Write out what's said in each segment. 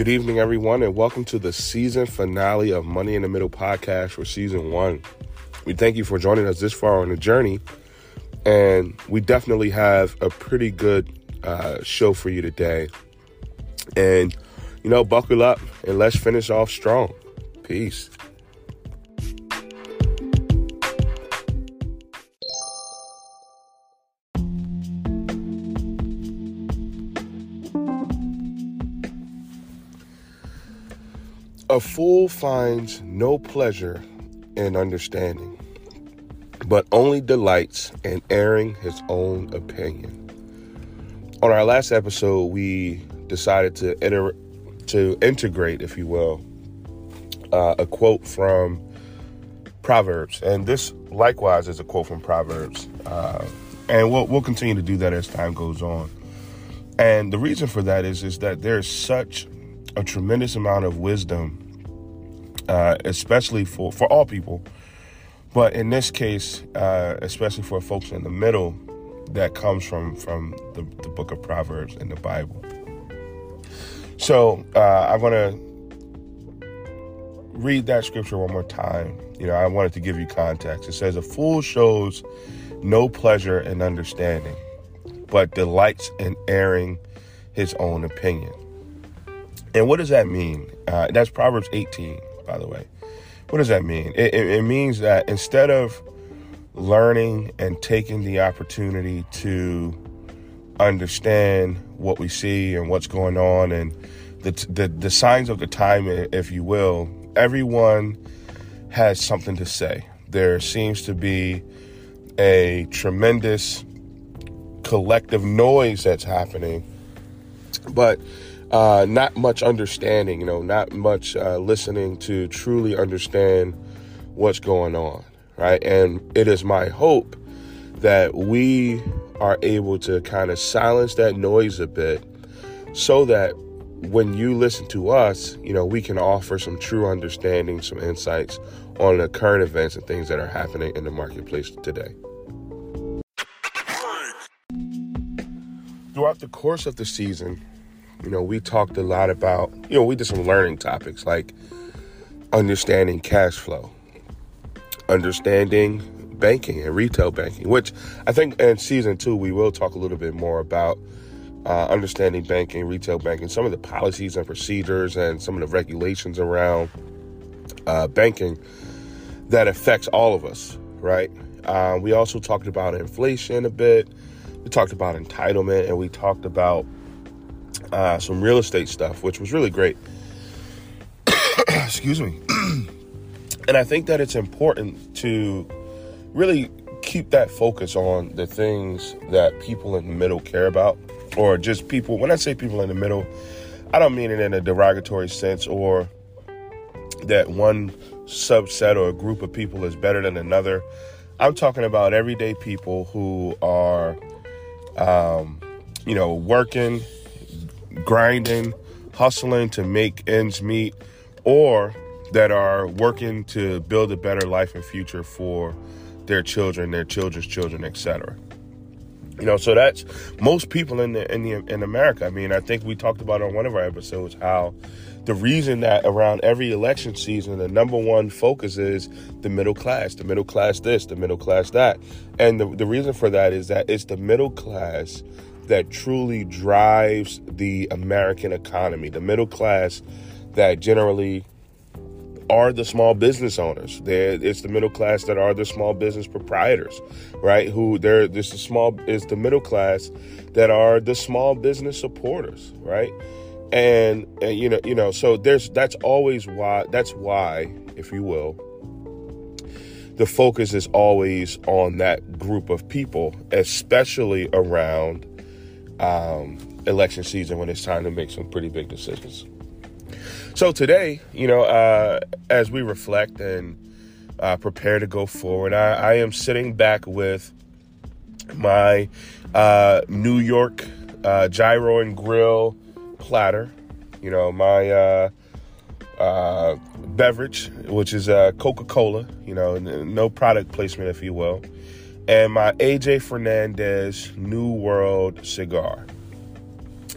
Good evening, everyone, and welcome to the season finale of Money in the Middle podcast for season one. We thank you for joining us this far on the journey, and we definitely have a pretty good uh, show for you today. And, you know, buckle up and let's finish off strong. Peace. A fool finds no pleasure in understanding, but only delights in airing his own opinion. On our last episode, we decided to iter- to integrate, if you will, uh, a quote from Proverbs, and this likewise is a quote from Proverbs, uh, and we'll we'll continue to do that as time goes on. And the reason for that is is that there's such a tremendous amount of wisdom, uh, especially for, for all people, but in this case, uh, especially for folks in the middle, that comes from from the, the book of Proverbs in the Bible. So uh, I'm to read that scripture one more time. You know, I wanted to give you context. It says, "A fool shows no pleasure in understanding, but delights in airing his own opinion." And what does that mean? Uh, that's Proverbs 18, by the way. What does that mean? It, it, it, means that instead of learning and taking the opportunity to understand what we see and what's going on and the, the, the signs of the time, if you will, everyone has something to say. There seems to be a tremendous collective noise that's happening, but uh, not much understanding, you know, not much uh, listening to truly understand what's going on, right? And it is my hope that we are able to kind of silence that noise a bit so that when you listen to us, you know, we can offer some true understanding, some insights on the current events and things that are happening in the marketplace today. Throughout the course of the season, you know, we talked a lot about, you know, we did some learning topics like understanding cash flow, understanding banking and retail banking, which I think in season two, we will talk a little bit more about uh, understanding banking, retail banking, some of the policies and procedures and some of the regulations around uh, banking that affects all of us, right? Uh, we also talked about inflation a bit. We talked about entitlement and we talked about uh, some real estate stuff, which was really great. Excuse me. and I think that it's important to really keep that focus on the things that people in the middle care about, or just people. When I say people in the middle, I don't mean it in a derogatory sense or that one subset or a group of people is better than another. I'm talking about everyday people who are, um, you know, working grinding, hustling to make ends meet, or that are working to build a better life and future for their children, their children's children, etc. You know, so that's most people in the, in the in America. I mean, I think we talked about on one of our episodes how the reason that around every election season, the number one focus is the middle class, the middle class this, the middle class that. And the, the reason for that is that it's the middle class that truly drives the American economy, the middle class that generally are the small business owners. They're, it's the middle class that are the small business proprietors, right? Who they're this is small is the middle class that are the small business supporters, right? And, and you know, you know, so there's that's always why that's why, if you will, the focus is always on that group of people, especially around um, election season when it's time to make some pretty big decisions. So today, you know, uh, as we reflect and uh, prepare to go forward, I, I, am sitting back with my uh, New York uh, gyro and grill platter. You know, my uh, uh, beverage, which is Coca Cola. You know, no product placement, if you will and my AJ Fernandez New World cigar.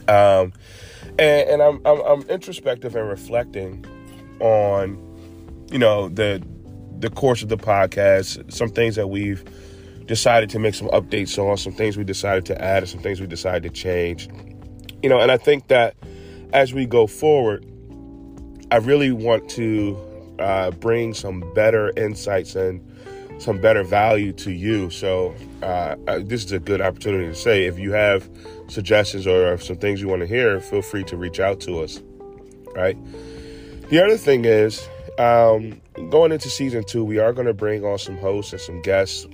Um, and, and I'm, I'm I'm introspective and reflecting on you know the the course of the podcast, some things that we've decided to make some updates on, some things we decided to add, some things we decided to change. You know, and I think that as we go forward, I really want to uh, bring some better insights and some better value to you. So uh, this is a good opportunity to say if you have suggestions or some things you want to hear, feel free to reach out to us. Right. The other thing is um, going into season two, we are going to bring on some hosts and some guests.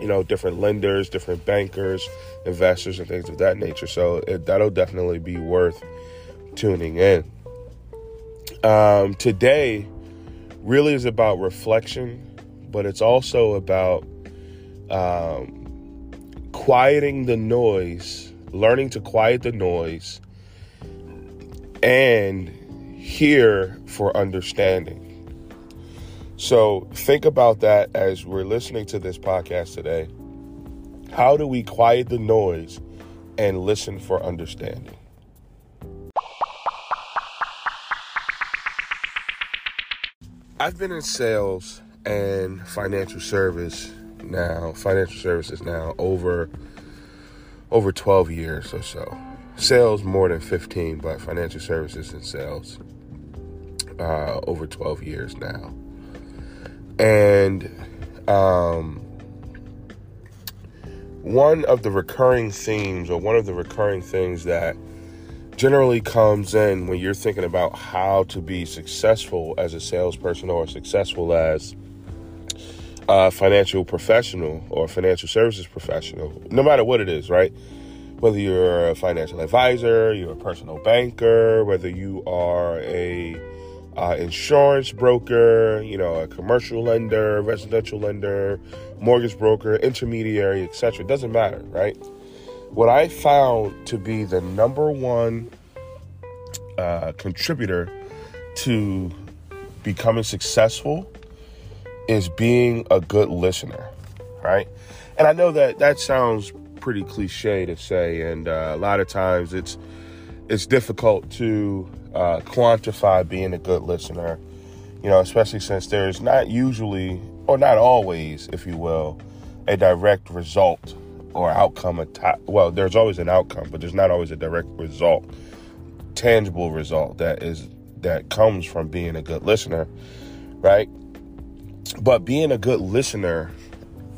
You know, different lenders, different bankers, investors, and things of that nature. So it, that'll definitely be worth tuning in. Um, today really is about reflection but it's also about um, quieting the noise, learning to quiet the noise, and hear for understanding. So think about that as we're listening to this podcast today. How do we quiet the noise and listen for understanding? I've been in sales and financial service now, financial services now over over 12 years or so. Sales more than 15, but financial services and sales uh, over 12 years now. And um, one of the recurring themes, or one of the recurring things that generally comes in when you're thinking about how to be successful as a salesperson or successful as uh, financial professional or financial services professional, no matter what it is, right? Whether you're a financial advisor, you're a personal banker, whether you are a uh, insurance broker, you know, a commercial lender, residential lender, mortgage broker, intermediary, etc. It doesn't matter, right? What I found to be the number one uh, contributor to becoming successful is being a good listener, right? And I know that that sounds pretty cliche to say, and uh, a lot of times it's it's difficult to uh, quantify being a good listener, you know, especially since there's not usually, or not always, if you will, a direct result or outcome. Att- well, there's always an outcome, but there's not always a direct result, tangible result that is that comes from being a good listener, right? But being a good listener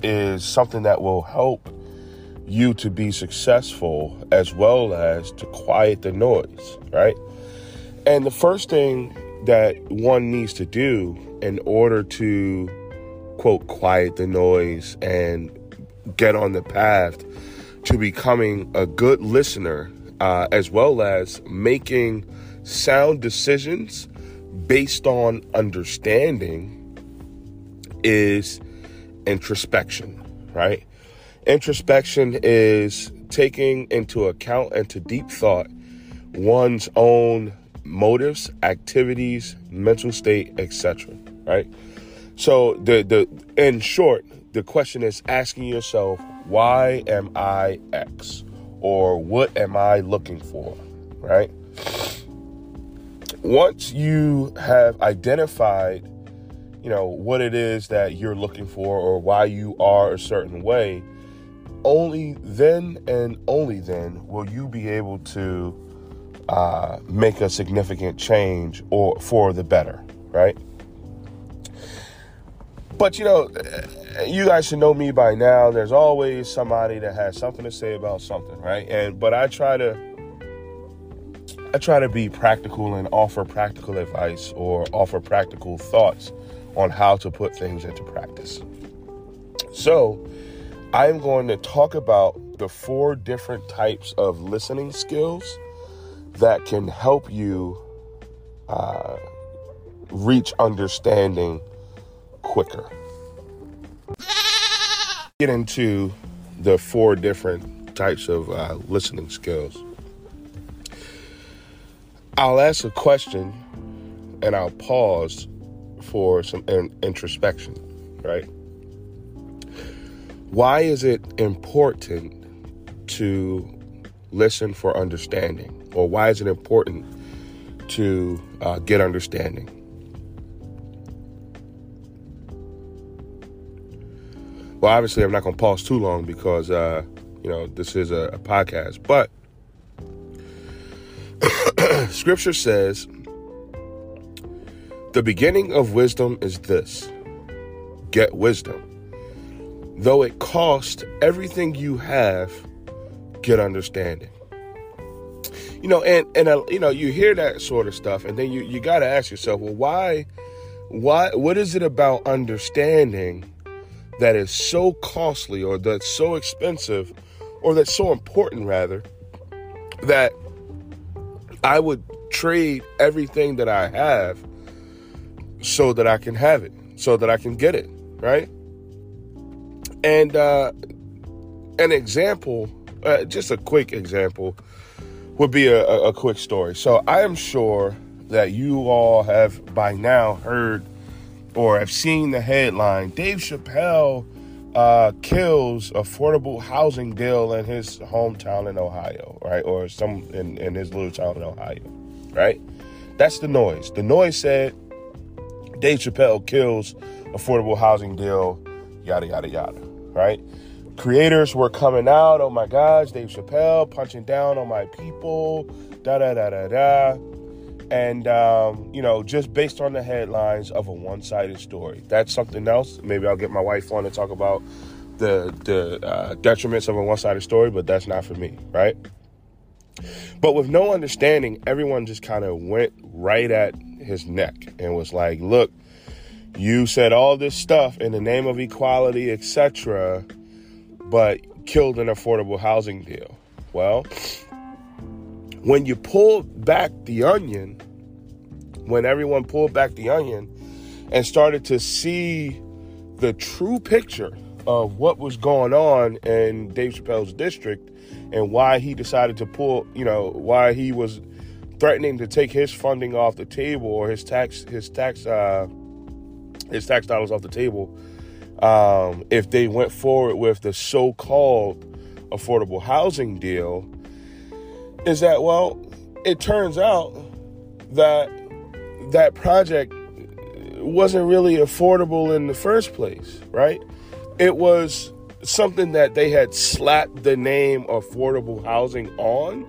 is something that will help you to be successful as well as to quiet the noise, right? And the first thing that one needs to do in order to quote quiet the noise and get on the path to becoming a good listener uh, as well as making sound decisions based on understanding is introspection, right? Introspection is taking into account and to deep thought one's own motives, activities, mental state, etc. Right? So the the in short, the question is asking yourself, why am I X? Or what am I looking for? Right? Once you have identified you know, what it is that you're looking for or why you are a certain way, only then and only then will you be able to uh, make a significant change or for the better, right? But you know, you guys should know me by now. There's always somebody that has something to say about something, right? And but I try to I try to be practical and offer practical advice or offer practical thoughts on how to put things into practice. So, I'm going to talk about the four different types of listening skills that can help you uh, reach understanding quicker. Get into the four different types of uh, listening skills. I'll ask a question and I'll pause for some in- introspection, right? Why is it important to listen for understanding? Or why is it important to uh, get understanding? Well, obviously, I'm not going to pause too long because, uh, you know, this is a, a podcast. But scripture says, the beginning of wisdom is this get wisdom. Though it cost everything you have, get understanding. You know, and and uh, you know, you hear that sort of stuff, and then you you got to ask yourself, well, why, why, what is it about understanding that is so costly, or that's so expensive, or that's so important, rather, that I would trade everything that I have so that I can have it, so that I can get it, right? And uh, an example, uh, just a quick example, would be a, a quick story. So I am sure that you all have by now heard or have seen the headline Dave Chappelle uh, kills affordable housing deal in his hometown in Ohio, right? Or some in, in his little town in Ohio, right? That's the noise. The noise said Dave Chappelle kills affordable housing deal, yada, yada, yada, right? Creators were coming out, oh my gosh, Dave Chappelle punching down on my people, da da da da da. And, um, you know, just based on the headlines of a one sided story. That's something else. Maybe I'll get my wife on to talk about the, the uh, detriments of a one sided story, but that's not for me, right? But with no understanding, everyone just kind of went right at his neck and was like, look, you said all this stuff in the name of equality, etc., but killed an affordable housing deal. Well, when you pulled back the onion, when everyone pulled back the onion and started to see the true picture of what was going on in Dave Chappelle's district and why he decided to pull, you know, why he was threatening to take his funding off the table or his tax his tax uh, his tax dollars off the table um, if they went forward with the so-called affordable housing deal is that well it turns out that that project wasn't really affordable in the first place right? It was something that they had slapped the name affordable housing on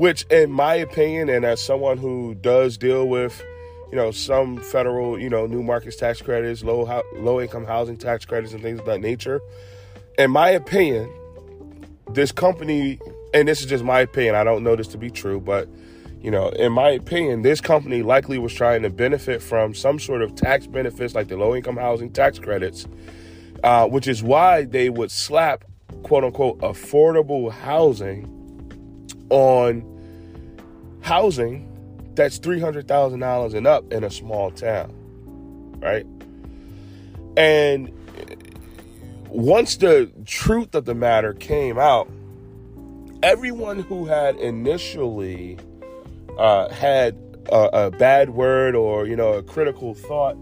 which in my opinion and as someone who does deal with you know some federal you know new markets tax credits low low income housing tax credits and things of that nature in my opinion this company and this is just my opinion i don't know this to be true but you know in my opinion this company likely was trying to benefit from some sort of tax benefits like the low income housing tax credits uh, which is why they would slap quote unquote affordable housing on housing that's $300,000 and up in a small town, right? And once the truth of the matter came out, everyone who had initially uh, had a, a bad word or, you know, a critical thought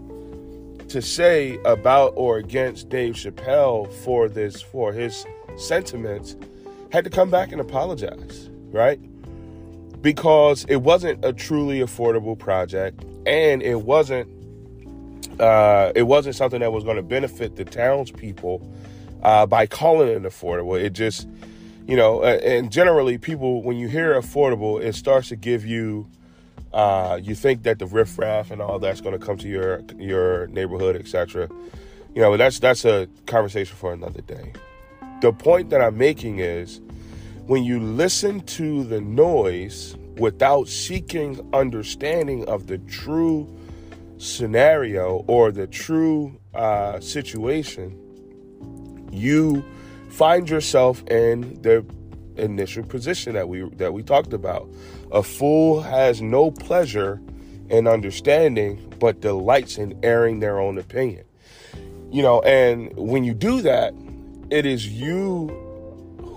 to say about or against Dave Chappelle for this, for his sentiments, had to come back and apologize, right? Because it wasn't a truly affordable project and it wasn't uh, it wasn't something that was going to benefit the townspeople uh, by calling it affordable. It just, you know, and generally people, when you hear affordable, it starts to give you, uh, you think that the riffraff and all that's going to come to your your neighborhood, etc. You know, that's that's a conversation for another day. The point that I'm making is when you listen to the noise without seeking understanding of the true scenario or the true uh, situation, you find yourself in the initial position that we that we talked about. A fool has no pleasure in understanding, but delights in airing their own opinion. You know, and when you do that, it is you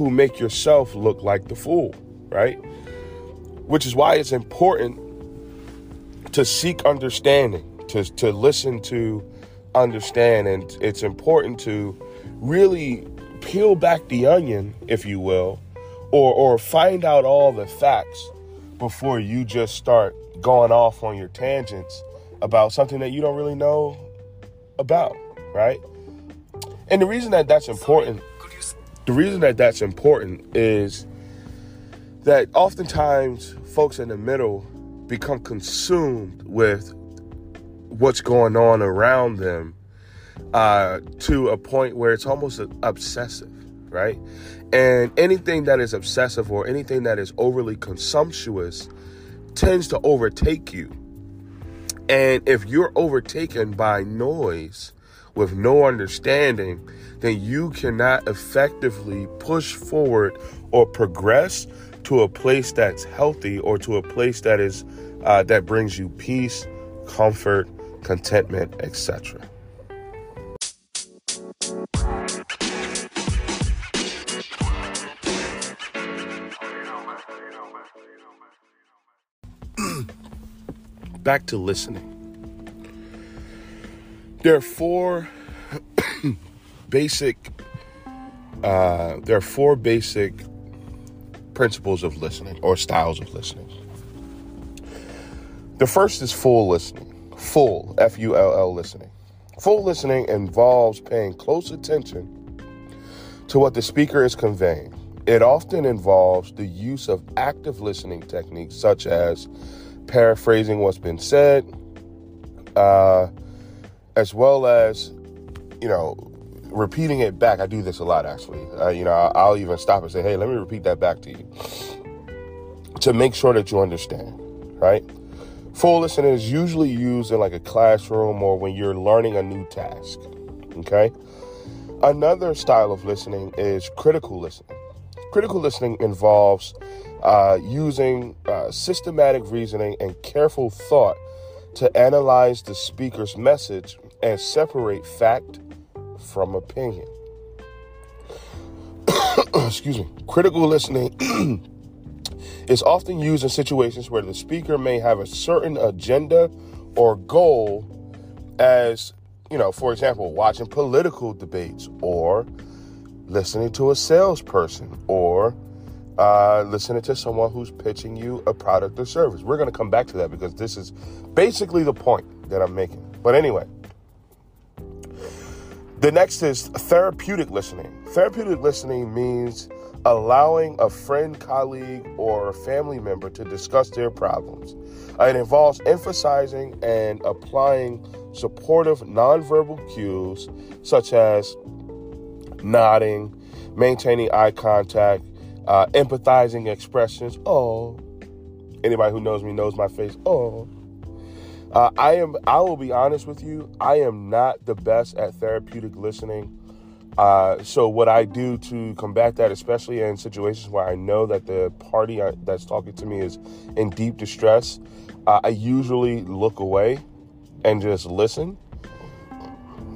who make yourself look like the fool, right? Which is why it's important to seek understanding, to, to listen to understand, and it's important to really peel back the onion, if you will, or or find out all the facts before you just start going off on your tangents about something that you don't really know about, right? And the reason that that's important, the reason that that's important is that oftentimes folks in the middle become consumed with what's going on around them uh, to a point where it's almost obsessive, right? And anything that is obsessive or anything that is overly consumptuous tends to overtake you. And if you're overtaken by noise with no understanding, then you cannot effectively push forward or progress to a place that's healthy or to a place that is uh, that brings you peace, comfort, contentment, etc. Back to listening. There are four basic. Uh, there are four basic principles of listening or styles of listening. The first is full listening. Full, F U L L listening. Full listening involves paying close attention to what the speaker is conveying. It often involves the use of active listening techniques such as paraphrasing what's been said, uh, as well as, you know, repeating it back. I do this a lot actually. Uh, you know, I'll, even stop and say, hey, let me repeat that back to you to make sure that you understand, right? Full listening is usually used in like a classroom or when you're learning a new task. Okay. Another style of listening is critical listening. Critical listening involves uh, using uh, systematic reasoning and careful thought to analyze the speaker's message and separate fact from opinion. Excuse me. Critical listening is often used in situations where the speaker may have a certain agenda or goal, as, you know, for example, watching political debates or listening to a salesperson or uh, listening to someone who's pitching you a product or service. We're going to come back to that because this is basically the point that I'm making. But anyway, the next is therapeutic listening. Therapeutic listening means allowing a friend, colleague, or family member to discuss their problems. Uh, it involves emphasizing and applying supportive nonverbal cues such as nodding, maintaining eye contact, uh, empathizing expressions. Oh, anybody who knows me knows my face. Oh. Uh, I am. I will be honest with you. I am not the best at therapeutic listening. Uh, so what I do to combat that, especially in situations where I know that the party that's talking to me is in deep distress, uh, I usually look away and just listen,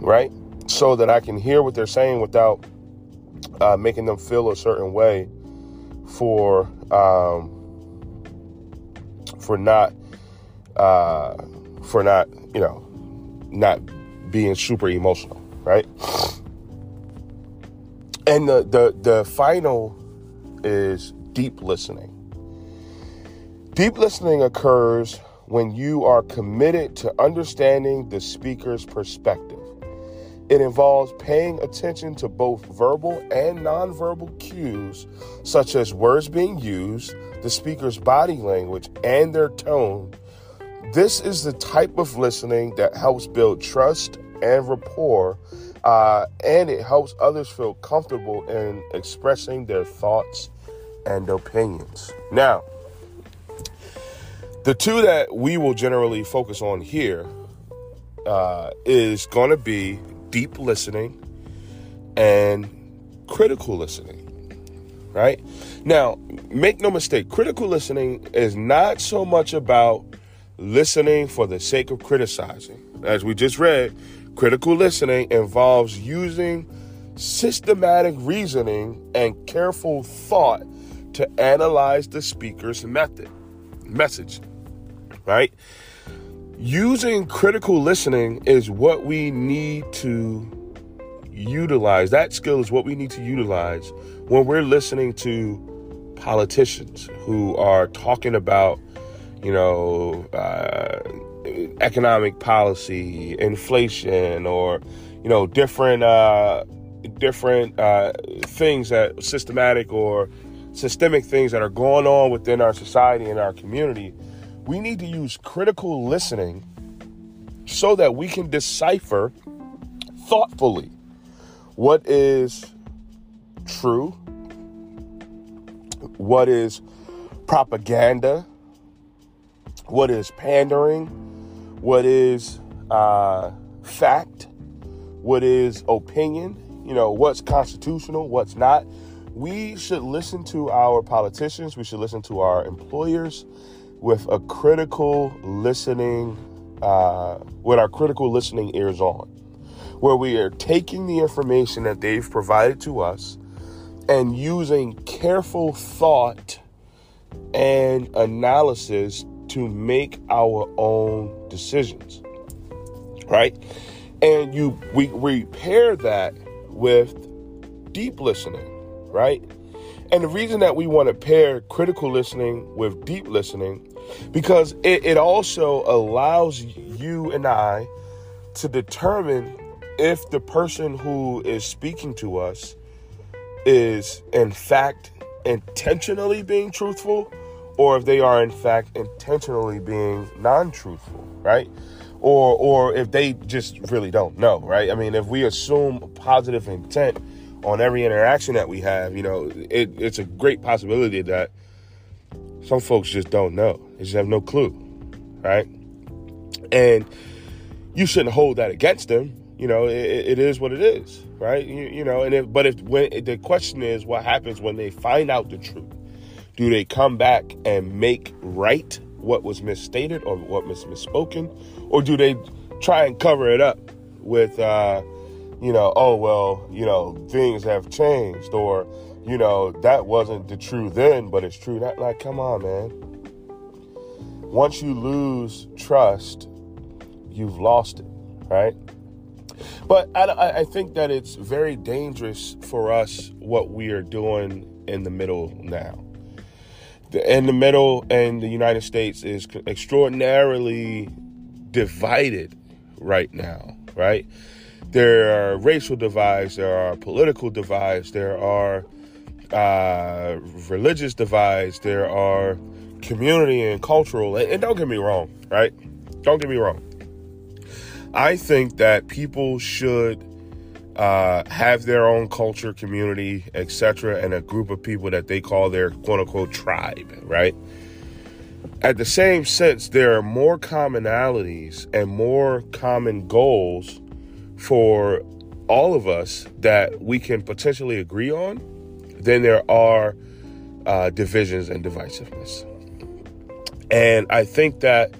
right, so that I can hear what they're saying without uh, making them feel a certain way for um, for not uh, for not you know not being super emotional, right? And the, the, the final is deep listening. Deep listening occurs when you are committed to understanding the speaker's perspective. It involves paying attention to both verbal and nonverbal cues, such as words being used, the speaker's body language, and their tone. This is the type of listening that helps build trust and rapport uh, and it helps others feel comfortable in expressing their thoughts and opinions. Now, the two that we will generally focus on here uh, is going to be deep listening and critical listening. Right? Now, make no mistake, critical listening is not so much about listening for the sake of criticizing. As we just read, Critical listening involves using systematic reasoning and careful thought to analyze the speaker's method message. Right? Using critical listening is what we need to utilize. That skill is what we need to utilize when we're listening to politicians who are talking about, you know, uh, economic policy, inflation, or you know, different uh, different uh, things that systematic or systemic things that are going on within our society and our community, we need to use critical listening so that we can decipher thoughtfully what is true, what is propaganda, what is pandering, what is uh, fact, what is opinion, you know, what's constitutional, what's not. We should listen to our politicians, we should listen to our employers with a critical listening, uh, with our critical listening ears on, where we are taking the information that they've provided to us and using careful thought and analysis to make our own decisions. Right? And you we, we pair that with deep listening, right? And the reason that we want to pair critical listening with deep listening, because it, it also allows you and I to determine if the person who is speaking to us is in fact intentionally being truthful or if they are in fact intentionally being non-truthful, right? Or or if they just really don't know, right? I mean, if we assume positive intent on every interaction that we have, you know, it, it's a great possibility that some folks just don't know. They just have no clue, right? And you shouldn't hold that against them. You know, it, it is what it is, right? You, you know, and if, but if when the question is, what happens when they find out the truth? Do they come back and make right what was misstated or what was misspoken? Or do they try and cover it up with, uh, you know, oh, well, you know, things have changed or, you know, that wasn't the true then, but it's true that. Like, come on, man. Once you lose trust, you've lost it, right? But I, I think that it's very dangerous for us what we are doing in the middle now in the middle and the United States is extraordinarily divided right now, right? There are racial divides, there are political divides, there are uh, religious divides, there are community and cultural. And, and don't get me wrong, right? Don't get me wrong. I think that people should uh, have their own culture, community, etc., and a group of people that they call their quote unquote tribe, right? At the same sense, there are more commonalities and more common goals for all of us that we can potentially agree on than there are uh, divisions and divisiveness. And I think that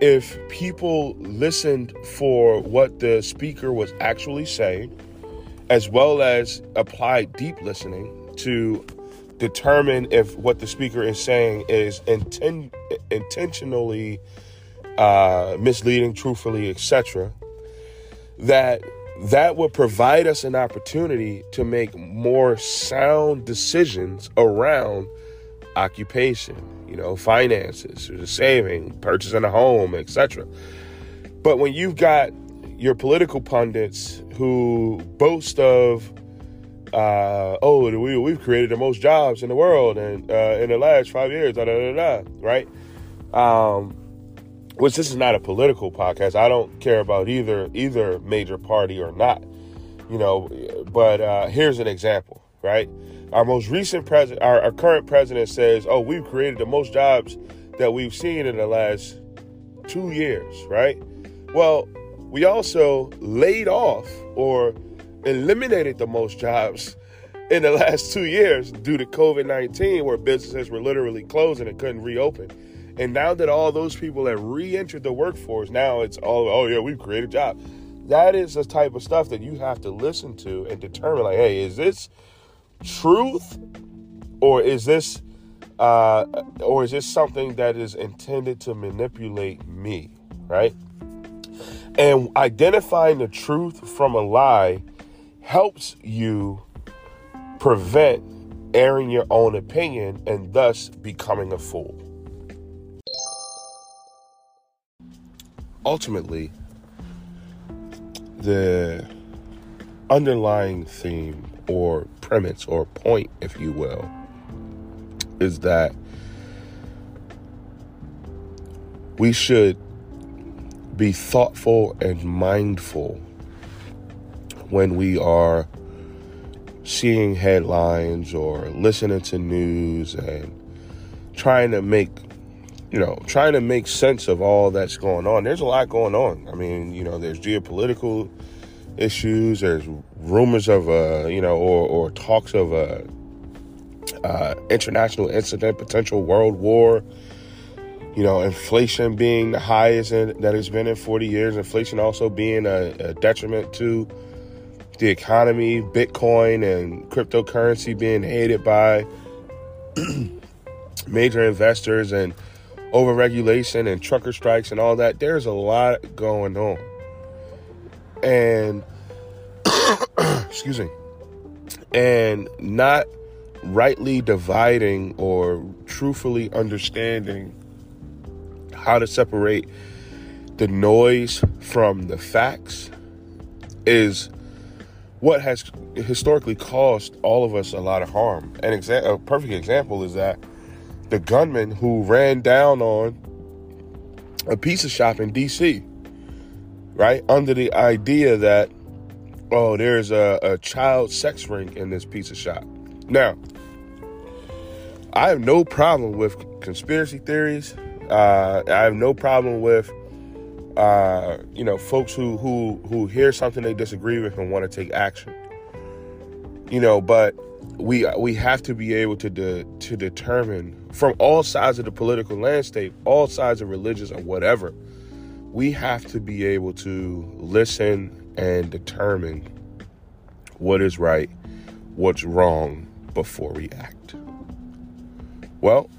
if people listened for what the speaker was actually saying, as well as apply deep listening to determine if what the speaker is saying is inten- intentionally uh, misleading, truthfully, etc. That that would provide us an opportunity to make more sound decisions around occupation, you know, finances, saving, purchasing a home, etc. But when you've got your political pundits who boast of, uh, oh, we, we've created the most jobs in the world and uh, in the last five years, da da da da, right? Um, which this is not a political podcast. I don't care about either either major party or not, you know. But uh, here's an example, right? Our most recent president, our, our current president says, "Oh, we've created the most jobs that we've seen in the last two years," right? Well, we also laid off or eliminated the most jobs in the last two years due to COVID 19, where businesses were literally closing and couldn't reopen. And now that all those people have re entered the workforce, now it's all, oh, yeah, we've created jobs. That is the type of stuff that you have to listen to and determine, like, hey, is this truth or is this. Uh, or is this something that is intended to manipulate me, right? And identifying the truth from a lie helps you prevent airing your own opinion and thus becoming a fool. Ultimately, the underlying theme or premise or point, if you will, is that we should be thoughtful and mindful when we are seeing headlines or listening to news and trying to make you know trying to make sense of all that's going on. There's a lot going on. I mean you know there's geopolitical issues there's rumors of uh you know or or talks of a uh, international incident potential world war you know inflation being the highest in, that it's been in 40 years inflation also being a, a detriment to the economy, Bitcoin and cryptocurrency being hated by major investors and overregulation and trucker strikes and all that. There's a lot going on. And excuse me. And not rightly dividing or truthfully understanding how to separate the noise from the facts is what has historically caused all of us a lot of harm. An exa- a perfect example is that the gunman who ran down on a pizza shop in D.C. Right under the idea that oh, there's a, a child sex ring in this pizza shop. Now, I have no problem with conspiracy theories. Uh, I have no problem with uh, you know, folks who who who hear something they disagree with and want to take action. You know, but we we have to be able to de, to determine from all sides of the political landscape, all sides of religious or whatever. We have to be able to listen and determine what is right, what's wrong before we act. Well,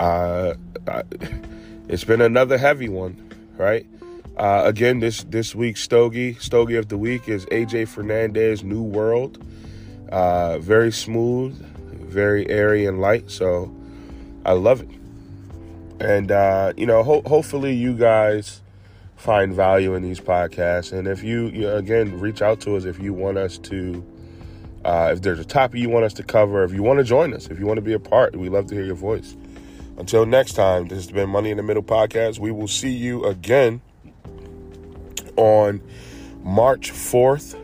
uh, I, it's been another heavy one, right? Uh, again, this this week's Stogie, Stogie of the week is AJ Fernandez, New World. Uh, very smooth, very airy and light. So I love it. And uh, you know, ho- hopefully you guys find value in these podcasts. And if you, you know, again, reach out to us if you want us to. Uh, if there's a topic you want us to cover, if you want to join us, if you want to be a part, we love to hear your voice. Until next time, this has been Money in the Middle podcast. We will see you again on March 4th.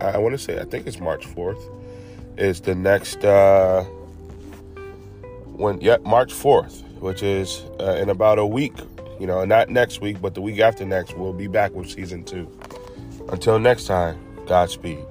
I want to say, I think it's March 4th, is the next, uh, when, yeah, March 4th, which is uh, in about a week. You know, not next week, but the week after next, we'll be back with season two. Until next time, Godspeed.